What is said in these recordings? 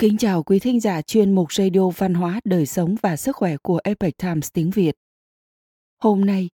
Kính chào quý thính giả chuyên mục Radio Văn hóa, Đời sống và Sức khỏe của Epoch Times tiếng Việt. Hôm nay,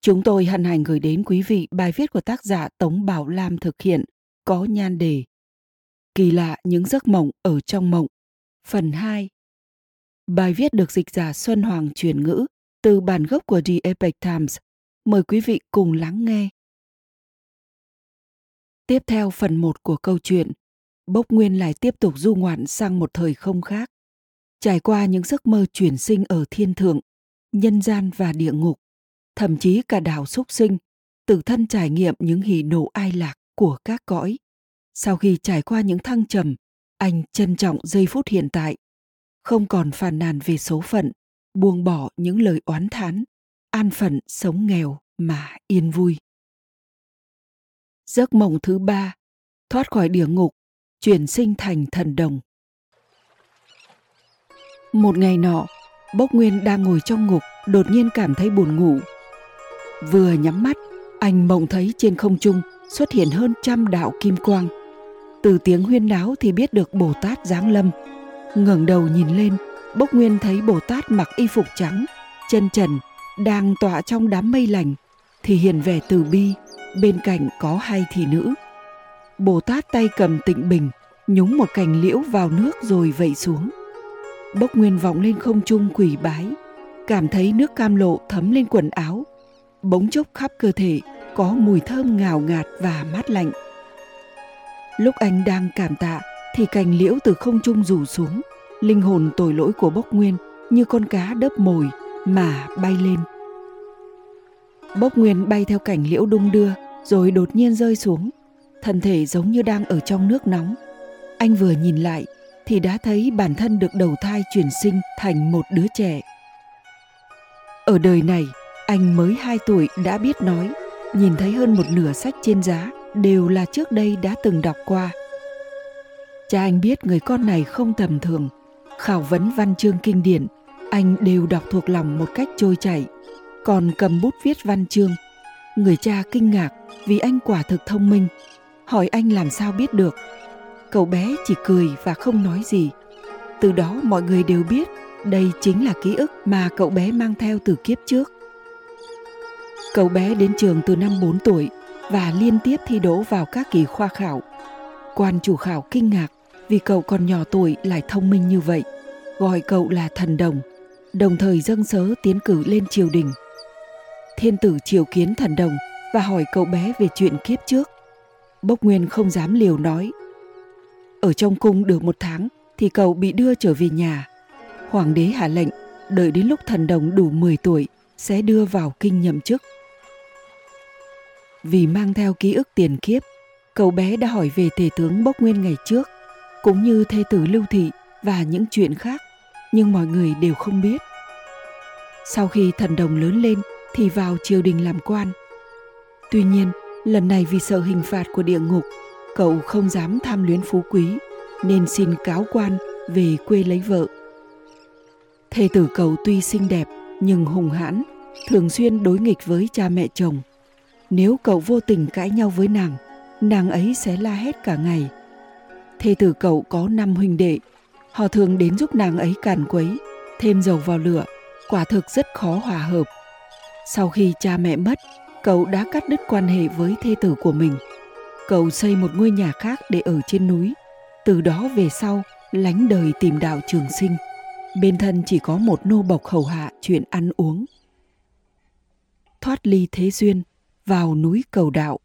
chúng tôi hân hạnh gửi đến quý vị bài viết của tác giả Tống Bảo Lam thực hiện có nhan đề Kỳ lạ những giấc mộng ở trong mộng, phần 2. Bài viết được dịch giả Xuân Hoàng chuyển ngữ từ bản gốc của The Epoch Times. Mời quý vị cùng lắng nghe. Tiếp theo phần 1 của câu chuyện Bốc Nguyên lại tiếp tục du ngoạn sang một thời không khác. Trải qua những giấc mơ chuyển sinh ở thiên thượng, nhân gian và địa ngục, thậm chí cả đảo súc sinh, tự thân trải nghiệm những hỉ nộ ai lạc của các cõi. Sau khi trải qua những thăng trầm, anh trân trọng giây phút hiện tại, không còn phàn nàn về số phận, buông bỏ những lời oán thán, an phận sống nghèo mà yên vui. Giấc mộng thứ ba, thoát khỏi địa ngục chuyển sinh thành thần đồng. Một ngày nọ, Bốc Nguyên đang ngồi trong ngục, đột nhiên cảm thấy buồn ngủ. Vừa nhắm mắt, anh mộng thấy trên không trung xuất hiện hơn trăm đạo kim quang. Từ tiếng huyên náo thì biết được Bồ Tát giáng lâm. ngẩng đầu nhìn lên, Bốc Nguyên thấy Bồ Tát mặc y phục trắng, chân trần, đang tọa trong đám mây lành, thì hiền vẻ từ bi, bên cạnh có hai thị nữ. Bồ Tát tay cầm tịnh bình, nhúng một cành liễu vào nước rồi vẩy xuống. Bốc nguyên vọng lên không trung quỷ bái, cảm thấy nước cam lộ thấm lên quần áo, bỗng chốc khắp cơ thể có mùi thơm ngào ngạt và mát lạnh. Lúc anh đang cảm tạ thì cành liễu từ không trung rủ xuống, linh hồn tội lỗi của Bốc Nguyên như con cá đớp mồi mà bay lên. Bốc Nguyên bay theo cảnh liễu đung đưa rồi đột nhiên rơi xuống, thân thể giống như đang ở trong nước nóng anh vừa nhìn lại thì đã thấy bản thân được đầu thai chuyển sinh thành một đứa trẻ. Ở đời này, anh mới 2 tuổi đã biết nói, nhìn thấy hơn một nửa sách trên giá đều là trước đây đã từng đọc qua. Cha anh biết người con này không tầm thường, khảo vấn văn chương kinh điển, anh đều đọc thuộc lòng một cách trôi chảy, còn cầm bút viết văn chương. Người cha kinh ngạc vì anh quả thực thông minh, hỏi anh làm sao biết được. Cậu bé chỉ cười và không nói gì. Từ đó mọi người đều biết, đây chính là ký ức mà cậu bé mang theo từ kiếp trước. Cậu bé đến trường từ năm 4 tuổi và liên tiếp thi đỗ vào các kỳ khoa khảo. Quan chủ khảo kinh ngạc vì cậu còn nhỏ tuổi lại thông minh như vậy, gọi cậu là thần đồng đồng thời dâng sớ tiến cử lên triều đình. Thiên tử triều kiến thần đồng và hỏi cậu bé về chuyện kiếp trước bốc nguyên không dám liều nói ở trong cung được một tháng thì cậu bị đưa trở về nhà. Hoàng đế hạ lệnh đợi đến lúc thần đồng đủ 10 tuổi sẽ đưa vào kinh nhậm chức. Vì mang theo ký ức tiền kiếp, cậu bé đã hỏi về thể tướng Bốc Nguyên ngày trước, cũng như thê tử Lưu Thị và những chuyện khác, nhưng mọi người đều không biết. Sau khi thần đồng lớn lên thì vào triều đình làm quan. Tuy nhiên, lần này vì sợ hình phạt của địa ngục, cậu không dám tham luyến phú quý, nên xin cáo quan về quê lấy vợ. Thê tử cậu tuy xinh đẹp nhưng hùng hãn, thường xuyên đối nghịch với cha mẹ chồng. Nếu cậu vô tình cãi nhau với nàng nàng ấy sẽ la hét cả ngày. Thê tử cậu có năm huynh đệ, họ thường đến giúp nàng ấy càn quấy, thêm dầu vào lửa, quả thực rất khó hòa hợp. Sau khi cha mẹ mất cậu đã cắt đứt quan hệ với thê tử của mình. Cậu xây một ngôi nhà khác để ở trên núi. Từ đó về sau, lánh đời tìm đạo trường sinh. Bên thân chỉ có một nô bộc hầu hạ chuyện ăn uống. Thoát ly thế duyên, vào núi cầu đạo.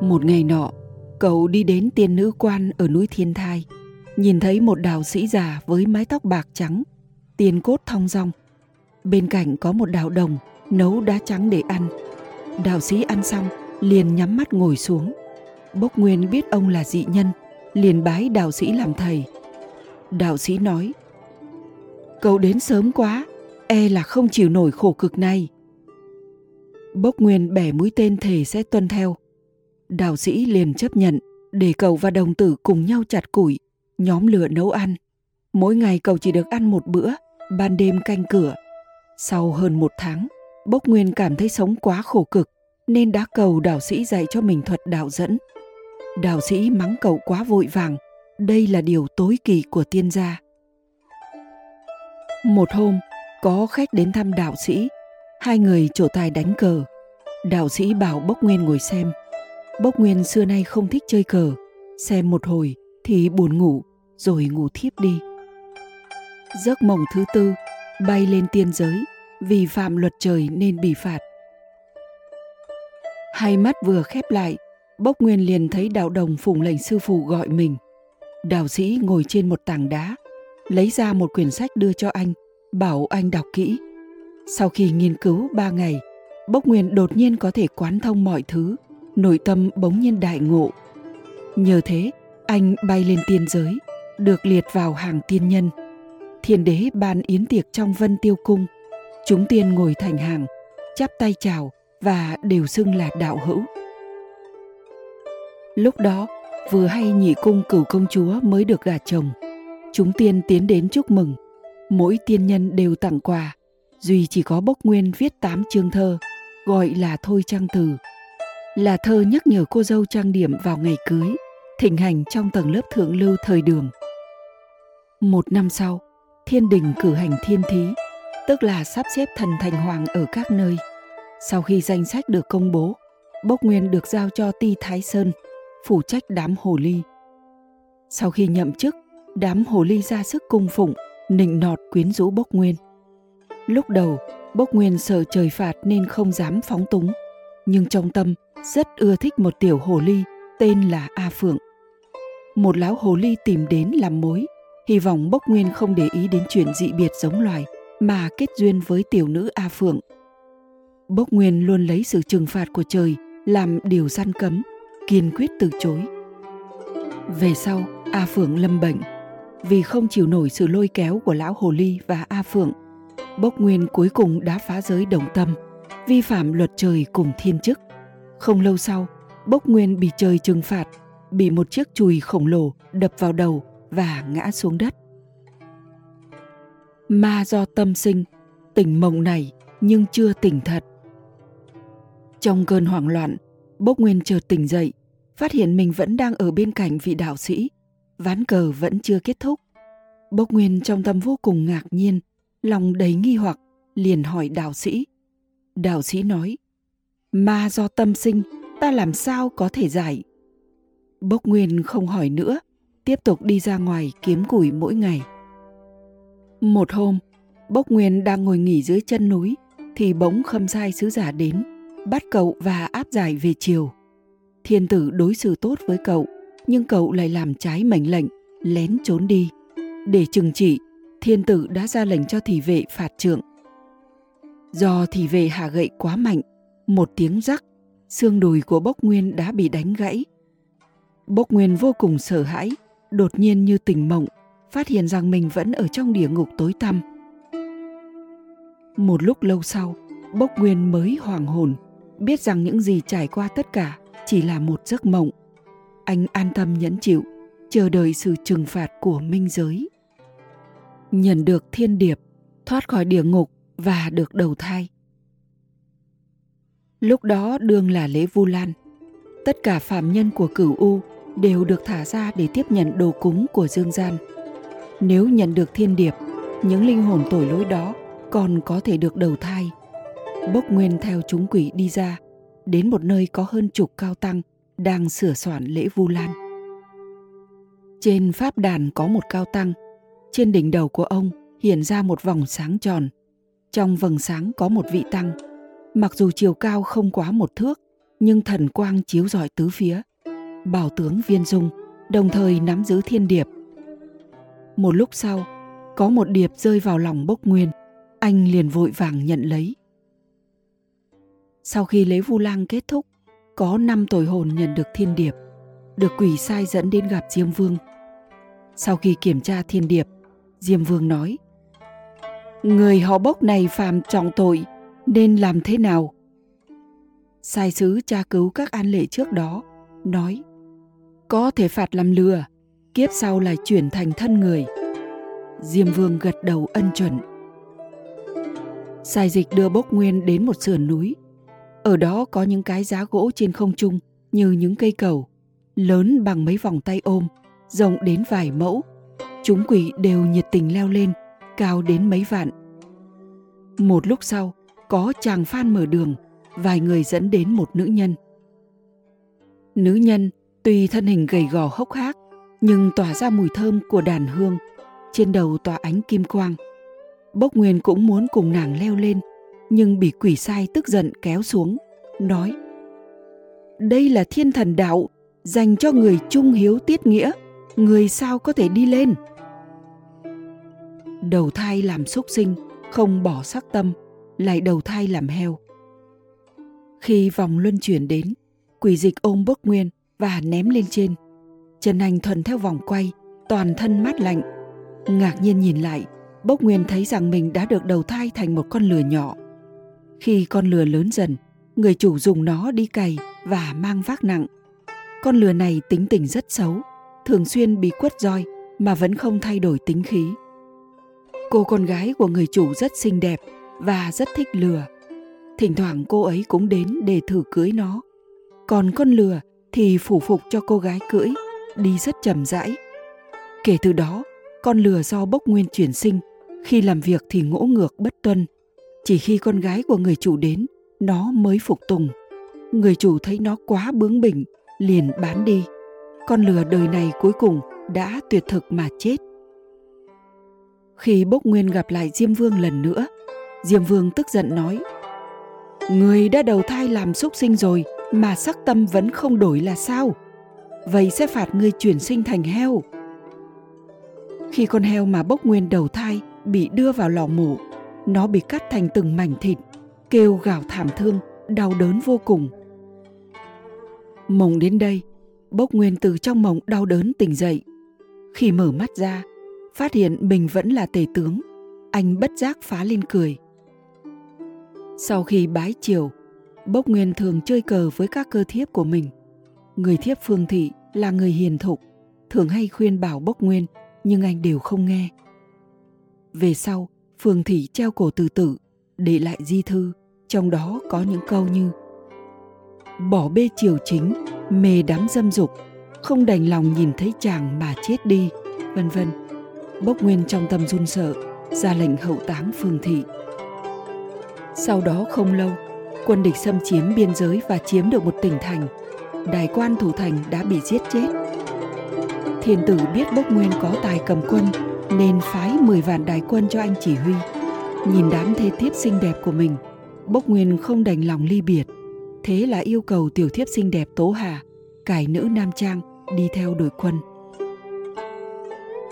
Một ngày nọ, cậu đi đến tiên nữ quan ở núi thiên thai. Nhìn thấy một đạo sĩ già với mái tóc bạc trắng, tiền cốt thong dong. Bên cạnh có một đạo đồng nấu đá trắng để ăn. Đạo sĩ ăn xong, liền nhắm mắt ngồi xuống. Bốc nguyên biết ông là dị nhân, liền bái đạo sĩ làm thầy. Đạo sĩ nói, cậu đến sớm quá e là không chịu nổi khổ cực này. Bốc nguyên bẻ mũi tên thề sẽ tuân theo. Đạo sĩ liền chấp nhận, để cậu và đồng tử cùng nhau chặt củi, nhóm lửa nấu ăn. Mỗi ngày cậu chỉ được ăn một bữa, ban đêm canh cửa. Sau hơn một tháng bốc nguyên cảm thấy sống quá khổ cực nên đã cầu đạo sĩ dạy cho mình thuật đạo dẫn. Đạo sĩ mắng cậu quá vội vàng, đây là điều tối kỳ của tiên gia. Một hôm, có khách đến thăm đạo sĩ, hai người trổ tài đánh cờ. Đạo sĩ bảo Bốc Nguyên ngồi xem. Bốc Nguyên xưa nay không thích chơi cờ, xem một hồi thì buồn ngủ rồi ngủ thiếp đi. Giấc mộng thứ tư, bay lên tiên giới, vì phạm luật trời nên bị phạt. Hai mắt vừa khép lại, Bốc Nguyên liền thấy đạo đồng phụng lệnh sư phụ gọi mình. Đạo sĩ ngồi trên một tảng đá, lấy ra một quyển sách đưa cho anh, bảo anh đọc kỹ. Sau khi nghiên cứu ba ngày, Bốc Nguyên đột nhiên có thể quán thông mọi thứ, nội tâm bỗng nhiên đại ngộ. Nhờ thế, anh bay lên tiên giới, được liệt vào hàng tiên nhân. Thiên đế ban yến tiệc trong vân tiêu cung. Chúng tiên ngồi thành hàng, chắp tay chào và đều xưng là đạo hữu. Lúc đó, vừa hay nhị cung cửu công chúa mới được gả chồng. Chúng tiên tiến đến chúc mừng. Mỗi tiên nhân đều tặng quà. Duy chỉ có bốc nguyên viết tám chương thơ, gọi là Thôi Trang Từ. Là thơ nhắc nhở cô dâu trang điểm vào ngày cưới, thịnh hành trong tầng lớp thượng lưu thời đường. Một năm sau, thiên đình cử hành thiên thí, tức là sắp xếp thần thành hoàng ở các nơi. Sau khi danh sách được công bố, Bốc Nguyên được giao cho Ti Thái Sơn, phụ trách đám hồ ly. Sau khi nhậm chức, đám hồ ly ra sức cung phụng, nịnh nọt quyến rũ Bốc Nguyên. Lúc đầu, Bốc Nguyên sợ trời phạt nên không dám phóng túng, nhưng trong tâm rất ưa thích một tiểu hồ ly tên là A Phượng. Một lão hồ ly tìm đến làm mối, hy vọng Bốc Nguyên không để ý đến chuyện dị biệt giống loài mà kết duyên với tiểu nữ A Phượng. Bốc Nguyên luôn lấy sự trừng phạt của trời làm điều gian cấm, kiên quyết từ chối. Về sau, A Phượng lâm bệnh. Vì không chịu nổi sự lôi kéo của lão Hồ Ly và A Phượng, Bốc Nguyên cuối cùng đã phá giới đồng tâm, vi phạm luật trời cùng thiên chức. Không lâu sau, Bốc Nguyên bị trời trừng phạt, bị một chiếc chùi khổng lồ đập vào đầu và ngã xuống đất. Ma do tâm sinh, tỉnh mộng này nhưng chưa tỉnh thật. Trong cơn hoảng loạn, Bốc Nguyên chợt tỉnh dậy, phát hiện mình vẫn đang ở bên cạnh vị đạo sĩ, ván cờ vẫn chưa kết thúc. Bốc Nguyên trong tâm vô cùng ngạc nhiên, lòng đầy nghi hoặc, liền hỏi đạo sĩ. Đạo sĩ nói, ma do tâm sinh, ta làm sao có thể giải? Bốc Nguyên không hỏi nữa, tiếp tục đi ra ngoài kiếm củi mỗi ngày. Một hôm, Bốc Nguyên đang ngồi nghỉ dưới chân núi, thì bỗng khâm sai sứ giả đến, bắt cậu và áp giải về chiều. Thiên tử đối xử tốt với cậu, nhưng cậu lại làm trái mệnh lệnh, lén trốn đi. Để trừng trị, thiên tử đã ra lệnh cho thị vệ phạt trượng. Do thị vệ hạ gậy quá mạnh, một tiếng rắc, xương đùi của Bốc Nguyên đã bị đánh gãy. Bốc Nguyên vô cùng sợ hãi, đột nhiên như tỉnh mộng, phát hiện rằng mình vẫn ở trong địa ngục tối tăm. Một lúc lâu sau, Bốc Nguyên mới hoàng hồn, biết rằng những gì trải qua tất cả chỉ là một giấc mộng. Anh an tâm nhẫn chịu, chờ đợi sự trừng phạt của minh giới. Nhận được thiên điệp, thoát khỏi địa ngục và được đầu thai. Lúc đó đương là lễ Vu Lan. Tất cả phạm nhân của cửu U đều được thả ra để tiếp nhận đồ cúng của dương gian. Nếu nhận được thiên điệp, những linh hồn tội lỗi đó còn có thể được đầu thai. Bốc nguyên theo chúng quỷ đi ra, đến một nơi có hơn chục cao tăng đang sửa soạn lễ Vu Lan. Trên pháp đàn có một cao tăng, trên đỉnh đầu của ông hiện ra một vòng sáng tròn. Trong vầng sáng có một vị tăng, mặc dù chiều cao không quá một thước, nhưng thần quang chiếu rọi tứ phía. Bảo tướng viên dung, đồng thời nắm giữ thiên điệp. Một lúc sau, có một điệp rơi vào lòng bốc nguyên, anh liền vội vàng nhận lấy. Sau khi lấy vu lang kết thúc, có năm tội hồn nhận được thiên điệp, được quỷ sai dẫn đến gặp Diêm Vương. Sau khi kiểm tra thiên điệp, Diêm Vương nói Người họ bốc này phạm trọng tội nên làm thế nào? Sai sứ tra cứu các an lệ trước đó, nói Có thể phạt làm lừa, kiếp sau lại chuyển thành thân người. Diêm Vương gật đầu ân chuẩn. Sai dịch đưa bốc nguyên đến một sườn núi. Ở đó có những cái giá gỗ trên không trung như những cây cầu, lớn bằng mấy vòng tay ôm, rộng đến vài mẫu. Chúng quỷ đều nhiệt tình leo lên, cao đến mấy vạn. Một lúc sau, có chàng phan mở đường, vài người dẫn đến một nữ nhân. Nữ nhân tuy thân hình gầy gò hốc hác, nhưng tỏa ra mùi thơm của đàn hương, trên đầu tỏa ánh kim quang. Bốc Nguyên cũng muốn cùng nàng leo lên, nhưng bị quỷ sai tức giận kéo xuống, nói Đây là thiên thần đạo, dành cho người trung hiếu tiết nghĩa, người sao có thể đi lên? Đầu thai làm súc sinh, không bỏ sắc tâm, lại đầu thai làm heo. Khi vòng luân chuyển đến, quỷ dịch ôm bốc nguyên và ném lên trên. Trần Anh thuần theo vòng quay, toàn thân mát lạnh. Ngạc nhiên nhìn lại, bốc nguyên thấy rằng mình đã được đầu thai thành một con lừa nhỏ. Khi con lừa lớn dần, người chủ dùng nó đi cày và mang vác nặng. Con lừa này tính tình rất xấu, thường xuyên bị quất roi mà vẫn không thay đổi tính khí. Cô con gái của người chủ rất xinh đẹp và rất thích lừa. Thỉnh thoảng cô ấy cũng đến để thử cưới nó. Còn con lừa thì phủ phục cho cô gái cưỡi, đi rất chậm rãi. Kể từ đó, con lừa do bốc nguyên chuyển sinh, khi làm việc thì ngỗ ngược bất tuân. Chỉ khi con gái của người chủ đến, nó mới phục tùng. Người chủ thấy nó quá bướng bỉnh, liền bán đi. Con lừa đời này cuối cùng đã tuyệt thực mà chết. Khi Bốc Nguyên gặp lại Diêm Vương lần nữa, Diêm Vương tức giận nói Người đã đầu thai làm súc sinh rồi mà sắc tâm vẫn không đổi là sao? Vậy sẽ phạt ngươi chuyển sinh thành heo. Khi con heo mà Bốc Nguyên đầu thai bị đưa vào lò mổ, nó bị cắt thành từng mảnh thịt, kêu gào thảm thương, đau đớn vô cùng. Mộng đến đây, Bốc Nguyên từ trong mộng đau đớn tỉnh dậy. Khi mở mắt ra, phát hiện mình vẫn là tể tướng anh bất giác phá lên cười sau khi bái triều bốc nguyên thường chơi cờ với các cơ thiếp của mình người thiếp phương thị là người hiền thục, thường hay khuyên bảo bốc nguyên, nhưng anh đều không nghe. Về sau, phương thị treo cổ tự tử, để lại di thư, trong đó có những câu như, bỏ bê triều chính, mê đắm dâm dục, không đành lòng nhìn thấy chàng mà chết đi, vân vân. Bốc nguyên trong tâm run sợ, ra lệnh hậu táng phương thị. Sau đó không lâu, quân địch xâm chiếm biên giới và chiếm được một tỉnh thành đại quan thủ thành đã bị giết chết. Thiên tử biết bốc nguyên có tài cầm quân, nên phái 10 vạn đại quân cho anh chỉ huy. Nhìn đám thê thiếp xinh đẹp của mình, bốc nguyên không đành lòng ly biệt. Thế là yêu cầu tiểu thiếp xinh đẹp tố hà, cải nữ nam trang, đi theo đội quân.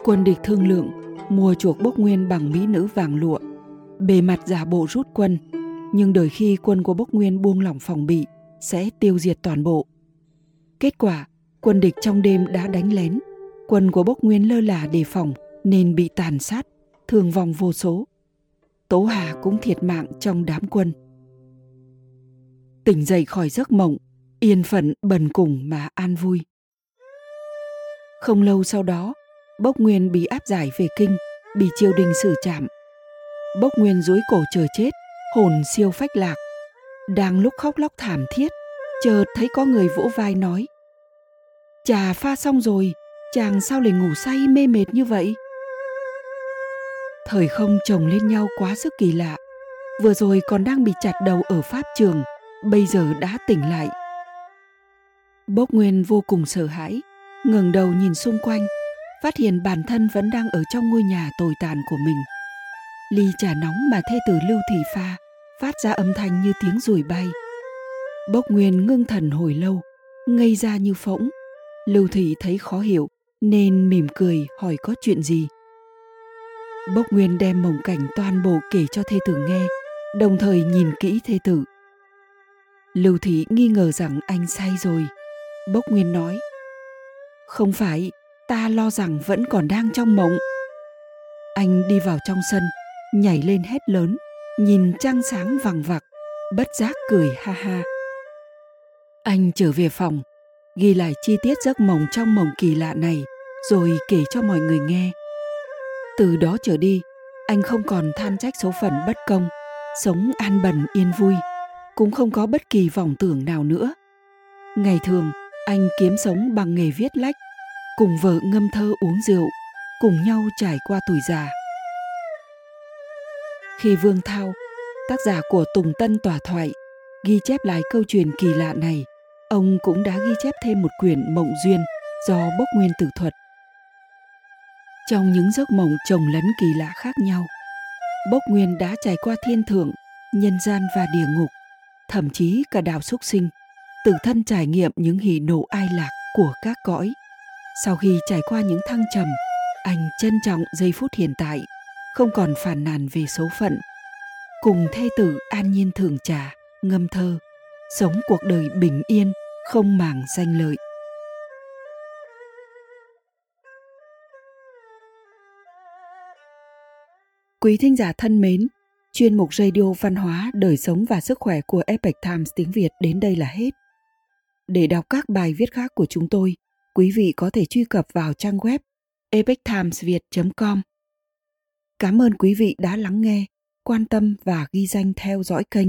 Quân địch thương lượng, mua chuộc bốc nguyên bằng mỹ nữ vàng lụa. Bề mặt giả bộ rút quân, nhưng đời khi quân của bốc nguyên buông lỏng phòng bị, sẽ tiêu diệt toàn bộ kết quả quân địch trong đêm đã đánh lén quân của bốc nguyên lơ là đề phòng nên bị tàn sát thương vong vô số tố hà cũng thiệt mạng trong đám quân tỉnh dậy khỏi giấc mộng yên phận bần cùng mà an vui không lâu sau đó Bốc Nguyên bị áp giải về kinh, bị triều đình xử trảm. Bốc Nguyên dối cổ chờ chết, hồn siêu phách lạc. Đang lúc khóc lóc thảm thiết, chợt thấy có người vỗ vai nói Trà pha xong rồi, chàng sao lại ngủ say mê mệt như vậy? Thời không chồng lên nhau quá sức kỳ lạ. Vừa rồi còn đang bị chặt đầu ở pháp trường, bây giờ đã tỉnh lại. Bốc Nguyên vô cùng sợ hãi, ngẩng đầu nhìn xung quanh, phát hiện bản thân vẫn đang ở trong ngôi nhà tồi tàn của mình. Ly trà nóng mà thê tử Lưu Thị pha, phát ra âm thanh như tiếng ruồi bay. Bốc Nguyên ngưng thần hồi lâu, ngây ra như phỗng. Lưu Thị thấy khó hiểu nên mỉm cười hỏi có chuyện gì. Bốc Nguyên đem mộng cảnh toàn bộ kể cho thê tử nghe, đồng thời nhìn kỹ thê tử. Lưu Thị nghi ngờ rằng anh say rồi. Bốc Nguyên nói, không phải, ta lo rằng vẫn còn đang trong mộng anh đi vào trong sân nhảy lên hét lớn nhìn trăng sáng vằng vặc bất giác cười ha ha anh trở về phòng ghi lại chi tiết giấc mộng trong mộng kỳ lạ này rồi kể cho mọi người nghe từ đó trở đi anh không còn than trách số phận bất công sống an bần yên vui cũng không có bất kỳ vọng tưởng nào nữa ngày thường anh kiếm sống bằng nghề viết lách cùng vợ ngâm thơ uống rượu, cùng nhau trải qua tuổi già. Khi Vương Thao, tác giả của Tùng Tân Tòa Thoại, ghi chép lại câu chuyện kỳ lạ này, ông cũng đã ghi chép thêm một quyển Mộng Duyên do Bốc Nguyên Tử Thuật. Trong những giấc mộng chồng lấn kỳ lạ khác nhau, Bốc Nguyên đã trải qua thiên thượng, nhân gian và địa ngục, thậm chí cả đảo súc sinh, tự thân trải nghiệm những hỉ nộ ai lạc của các cõi. Sau khi trải qua những thăng trầm, anh trân trọng giây phút hiện tại, không còn phản nàn về số phận. Cùng thê tử an nhiên thường trà, ngâm thơ, sống cuộc đời bình yên, không màng danh lợi. Quý thính giả thân mến, chuyên mục radio văn hóa, đời sống và sức khỏe của Epoch Times tiếng Việt đến đây là hết. Để đọc các bài viết khác của chúng tôi, quý vị có thể truy cập vào trang web epochtimesviet.com. Cảm ơn quý vị đã lắng nghe, quan tâm và ghi danh theo dõi kênh.